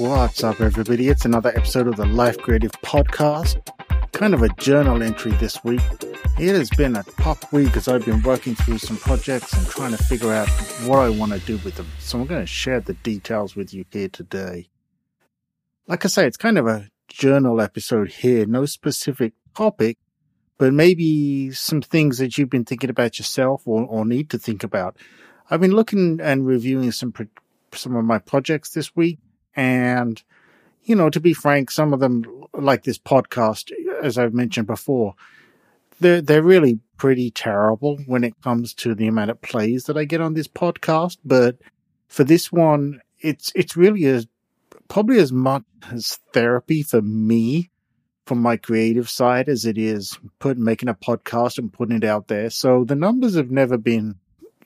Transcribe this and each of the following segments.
What's up, everybody? It's another episode of the Life Creative Podcast. Kind of a journal entry this week. It has been a tough week as I've been working through some projects and trying to figure out what I want to do with them. So I'm going to share the details with you here today. Like I say, it's kind of a journal episode here. No specific topic, but maybe some things that you've been thinking about yourself or, or need to think about. I've been looking and reviewing some pro- some of my projects this week, and you know, to be frank, some of them, like this podcast, as I've mentioned before, they're they're really pretty terrible when it comes to the amount of plays that I get on this podcast. But for this one, it's it's really as probably as much as therapy for me from my creative side as it is put making a podcast and putting it out there. So the numbers have never been,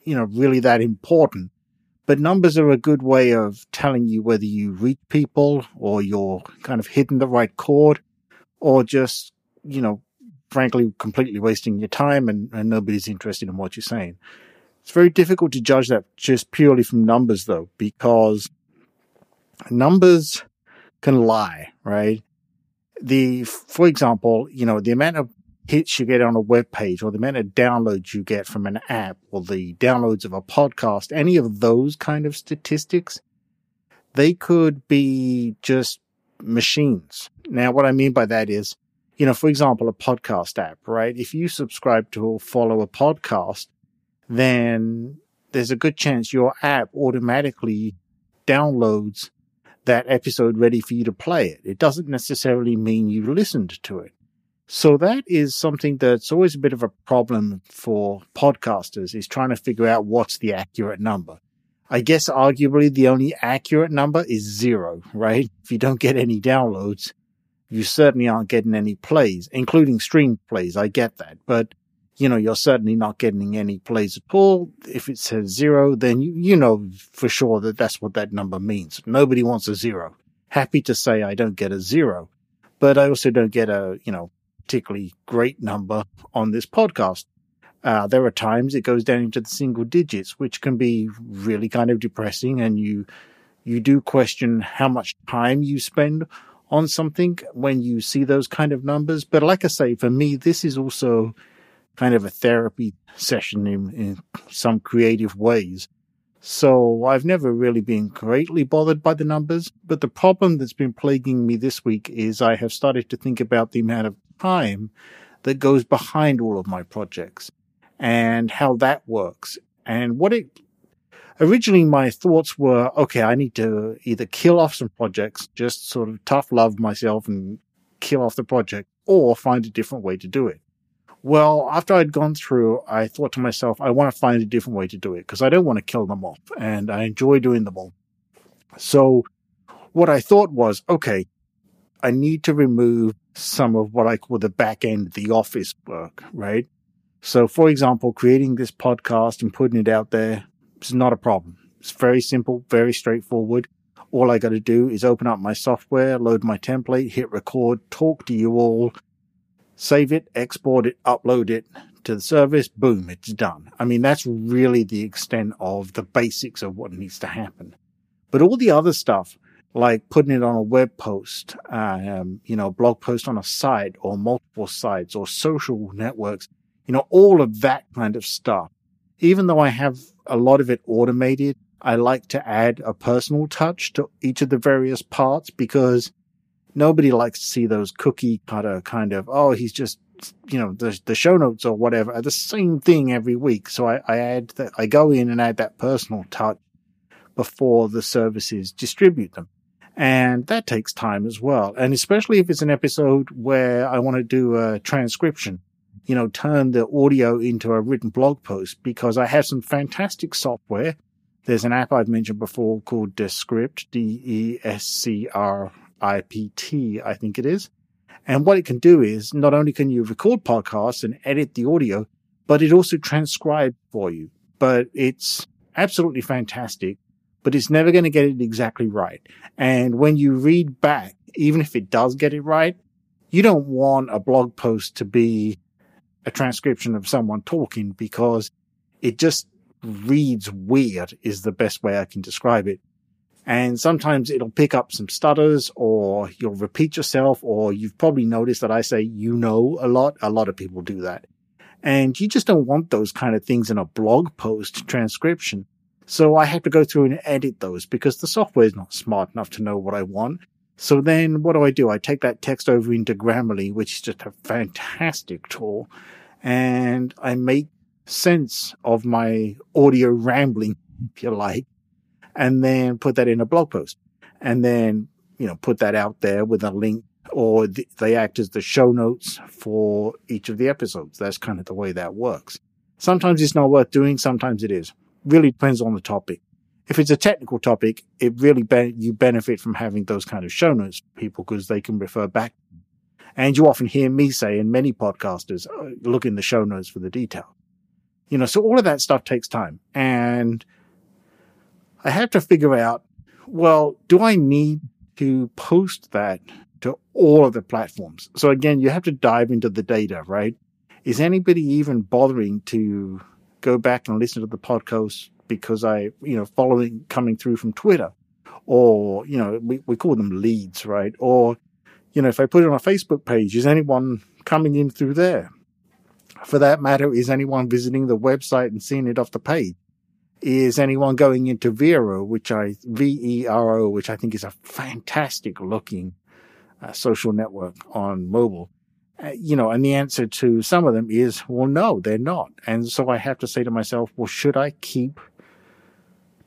you know, really that important. But numbers are a good way of telling you whether you reach people or you're kind of hitting the right chord or just, you know, frankly, completely wasting your time and, and nobody's interested in what you're saying. It's very difficult to judge that just purely from numbers though, because numbers can lie, right? The, for example, you know, the amount of hits you get on a web page or the amount of downloads you get from an app or the downloads of a podcast, any of those kind of statistics, they could be just machines. Now, what I mean by that is, you know, for example, a podcast app, right? If you subscribe to or follow a podcast, then there's a good chance your app automatically downloads that episode ready for you to play it. It doesn't necessarily mean you listened to it. So that is something that's always a bit of a problem for podcasters is trying to figure out what's the accurate number. I guess arguably the only accurate number is zero, right? If you don't get any downloads, you certainly aren't getting any plays, including stream plays. I get that, but you know, you're certainly not getting any plays at all. If it says zero, then you, you know for sure that that's what that number means. Nobody wants a zero. Happy to say I don't get a zero, but I also don't get a, you know, particularly great number on this podcast. Uh, there are times it goes down into the single digits, which can be really kind of depressing. And you, you do question how much time you spend on something when you see those kind of numbers. But like I say, for me, this is also kind of a therapy session in, in some creative ways. So I've never really been greatly bothered by the numbers, but the problem that's been plaguing me this week is I have started to think about the amount of time that goes behind all of my projects and how that works. And what it originally my thoughts were, okay, I need to either kill off some projects, just sort of tough love myself and kill off the project or find a different way to do it. Well, after I'd gone through, I thought to myself, I want to find a different way to do it because I don't want to kill them off and I enjoy doing them all. So what I thought was, okay, I need to remove some of what I call the back end, the office work, right? So, for example, creating this podcast and putting it out there is not a problem. It's very simple, very straightforward. All I got to do is open up my software, load my template, hit record, talk to you all, save it, export it, upload it to the service. Boom, it's done. I mean, that's really the extent of the basics of what needs to happen. But all the other stuff, like putting it on a web post, um, you know, blog post on a site or multiple sites or social networks, you know, all of that kind of stuff. Even though I have a lot of it automated, I like to add a personal touch to each of the various parts because nobody likes to see those cookie cutter kind of, oh, he's just, you know, the, the show notes or whatever are the same thing every week. So I, I add that, I go in and add that personal touch before the services distribute them. And that takes time as well. And especially if it's an episode where I want to do a transcription, you know, turn the audio into a written blog post because I have some fantastic software. There's an app I've mentioned before called Descript, D-E-S-C-R-I-P-T, I think it is. And what it can do is not only can you record podcasts and edit the audio, but it also transcribes for you. But it's absolutely fantastic but it's never going to get it exactly right. And when you read back, even if it does get it right, you don't want a blog post to be a transcription of someone talking because it just reads weird is the best way I can describe it. And sometimes it'll pick up some stutters or you'll repeat yourself or you've probably noticed that I say you know a lot. A lot of people do that. And you just don't want those kind of things in a blog post transcription. So I have to go through and edit those because the software is not smart enough to know what I want. So then what do I do? I take that text over into Grammarly, which is just a fantastic tool, and I make sense of my audio rambling, if you like, and then put that in a blog post and then, you know, put that out there with a link or they act as the show notes for each of the episodes. That's kind of the way that works. Sometimes it's not worth doing. Sometimes it is. Really depends on the topic. If it's a technical topic, it really be- you benefit from having those kind of show notes people because they can refer back. And you often hear me say, and many podcasters uh, look in the show notes for the detail. You know, so all of that stuff takes time. And I have to figure out, well, do I need to post that to all of the platforms. So again, you have to dive into the data, right? Is anybody even bothering to go back and listen to the podcast because I, you know, following coming through from Twitter or, you know, we, we call them leads, right? Or, you know, if I put it on a Facebook page, is anyone coming in through there? For that matter, is anyone visiting the website and seeing it off the page? Is anyone going into Vero, which I, V-E-R-O, which I think is a fantastic looking uh, social network on mobile? Uh, you know, and the answer to some of them is, well, no, they're not. And so I have to say to myself, well, should I keep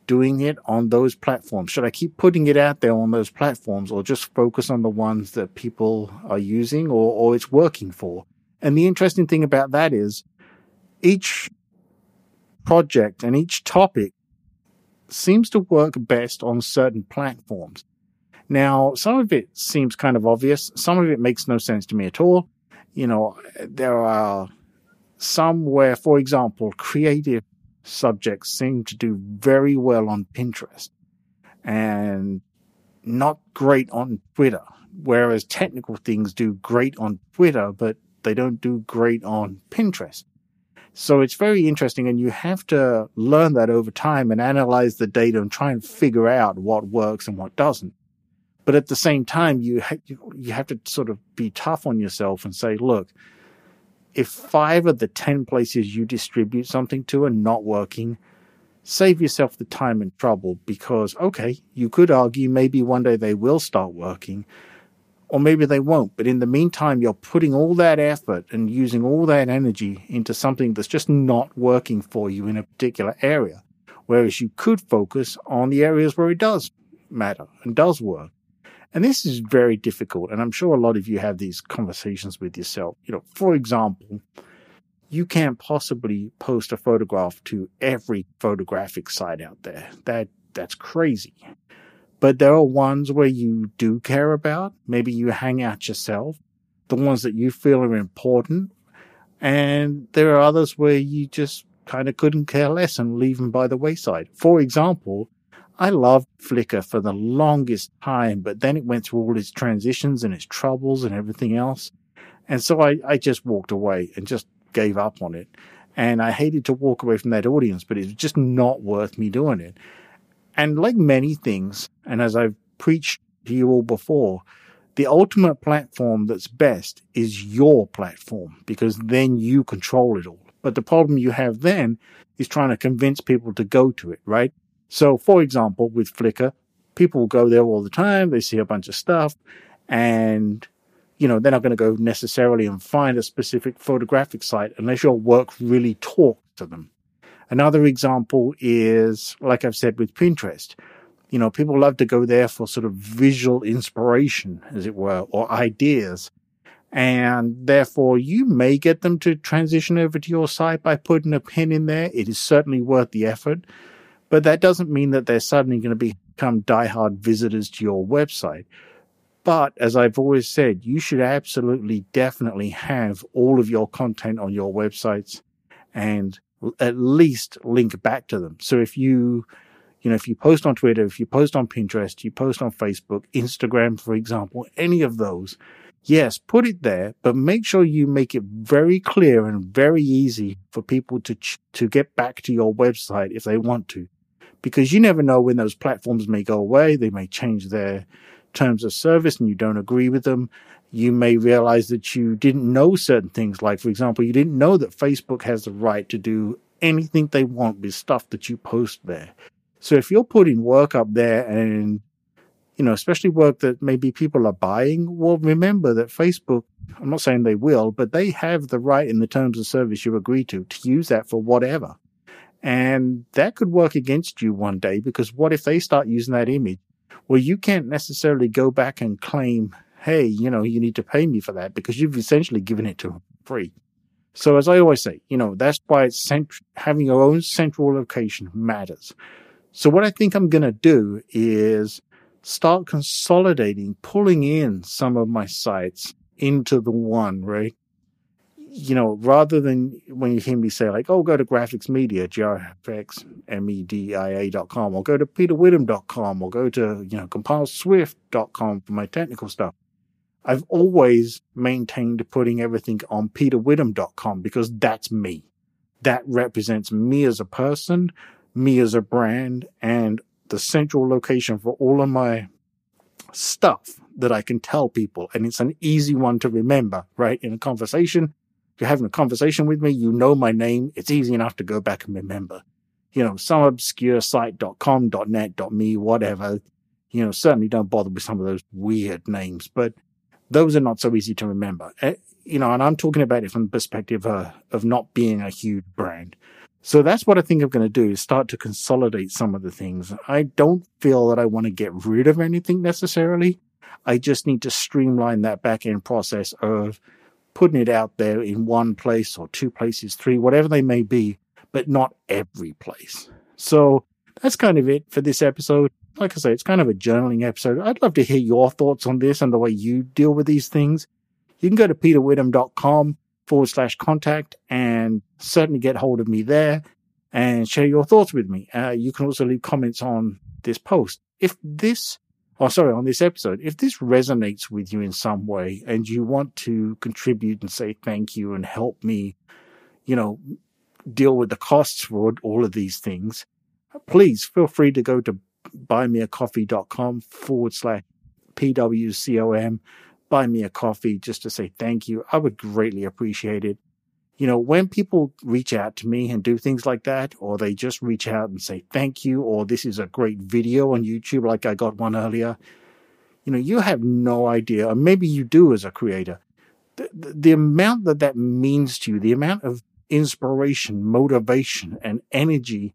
doing it on those platforms? Should I keep putting it out there on those platforms or just focus on the ones that people are using or, or it's working for? And the interesting thing about that is each project and each topic seems to work best on certain platforms. Now, some of it seems kind of obvious. Some of it makes no sense to me at all. You know, there are some where, for example, creative subjects seem to do very well on Pinterest and not great on Twitter, whereas technical things do great on Twitter, but they don't do great on Pinterest. So it's very interesting, and you have to learn that over time and analyze the data and try and figure out what works and what doesn't. But at the same time, you ha- you have to sort of be tough on yourself and say, look, if five of the ten places you distribute something to are not working, save yourself the time and trouble because okay, you could argue maybe one day they will start working, or maybe they won't. But in the meantime, you're putting all that effort and using all that energy into something that's just not working for you in a particular area. Whereas you could focus on the areas where it does matter and does work. And this is very difficult. And I'm sure a lot of you have these conversations with yourself. You know, for example, you can't possibly post a photograph to every photographic site out there. That, that's crazy. But there are ones where you do care about. Maybe you hang out yourself, the ones that you feel are important. And there are others where you just kind of couldn't care less and leave them by the wayside. For example, I loved Flickr for the longest time, but then it went through all its transitions and its troubles and everything else. And so I, I just walked away and just gave up on it. And I hated to walk away from that audience, but it was just not worth me doing it. And like many things, and as I've preached to you all before, the ultimate platform that's best is your platform because then you control it all. But the problem you have then is trying to convince people to go to it, right? So, for example, with Flickr, people go there all the time. They see a bunch of stuff and, you know, they're not going to go necessarily and find a specific photographic site unless your work really talks to them. Another example is, like I've said with Pinterest, you know, people love to go there for sort of visual inspiration, as it were, or ideas. And therefore, you may get them to transition over to your site by putting a pin in there. It is certainly worth the effort. But that doesn't mean that they're suddenly going to become diehard visitors to your website. But as I've always said, you should absolutely, definitely have all of your content on your websites and at least link back to them. So if you, you know, if you post on Twitter, if you post on Pinterest, you post on Facebook, Instagram, for example, any of those, yes, put it there, but make sure you make it very clear and very easy for people to, ch- to get back to your website if they want to because you never know when those platforms may go away. They may change their terms of service and you don't agree with them. You may realize that you didn't know certain things. Like, for example, you didn't know that Facebook has the right to do anything they want with stuff that you post there. So if you're putting work up there and, you know, especially work that maybe people are buying, well, remember that Facebook, I'm not saying they will, but they have the right in the terms of service you agree to, to use that for whatever. And that could work against you one day because what if they start using that image? Well, you can't necessarily go back and claim, hey, you know, you need to pay me for that because you've essentially given it to them free. So as I always say, you know, that's why cent- having your own central location matters. So what I think I'm going to do is start consolidating, pulling in some of my sites into the one, right? You know, rather than when you hear me say like, oh, go to graphics media, G-R-F-X-M-E-D-I-A dot com, or go to peterwitham.com, or go to, you know, compileswift.com for my technical stuff. I've always maintained putting everything on peterwitham.com because that's me. That represents me as a person, me as a brand, and the central location for all of my stuff that I can tell people. And it's an easy one to remember, right? In a conversation, you're having a conversation with me, you know my name. It's easy enough to go back and remember. You know, some obscure site.com, .net, .me, whatever. You know, certainly don't bother with some of those weird names, but those are not so easy to remember. Uh, you know, and I'm talking about it from the perspective uh, of not being a huge brand. So that's what I think I'm going to do is start to consolidate some of the things. I don't feel that I want to get rid of anything necessarily. I just need to streamline that back end process of putting it out there in one place or two places, three, whatever they may be, but not every place. So that's kind of it for this episode. Like I say, it's kind of a journaling episode. I'd love to hear your thoughts on this and the way you deal with these things. You can go to peterwitham.com forward slash contact and certainly get hold of me there and share your thoughts with me. Uh, you can also leave comments on this post. If this oh, sorry, on this episode, if this resonates with you in some way and you want to contribute and say thank you and help me, you know, deal with the costs for all of these things, please feel free to go to buymeacoffee.com forward slash PWCOM, buy me a coffee just to say thank you. I would greatly appreciate it you know, when people reach out to me and do things like that, or they just reach out and say thank you, or this is a great video on YouTube, like I got one earlier, you know, you have no idea, or maybe you do as a creator, the, the, the amount that that means to you, the amount of inspiration, motivation, and energy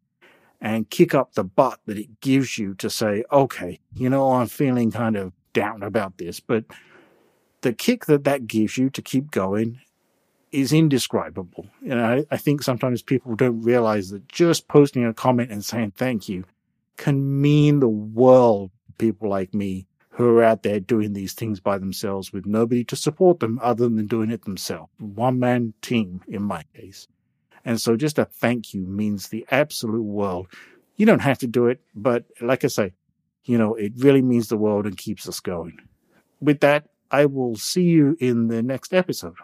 and kick up the butt that it gives you to say, okay, you know, I'm feeling kind of down about this, but the kick that that gives you to keep going is indescribable. I, I think sometimes people don't realize that just posting a comment and saying thank you can mean the world to people like me who are out there doing these things by themselves with nobody to support them other than doing it themselves. One man team in my case. And so just a thank you means the absolute world. You don't have to do it, but like I say, you know, it really means the world and keeps us going. With that, I will see you in the next episode.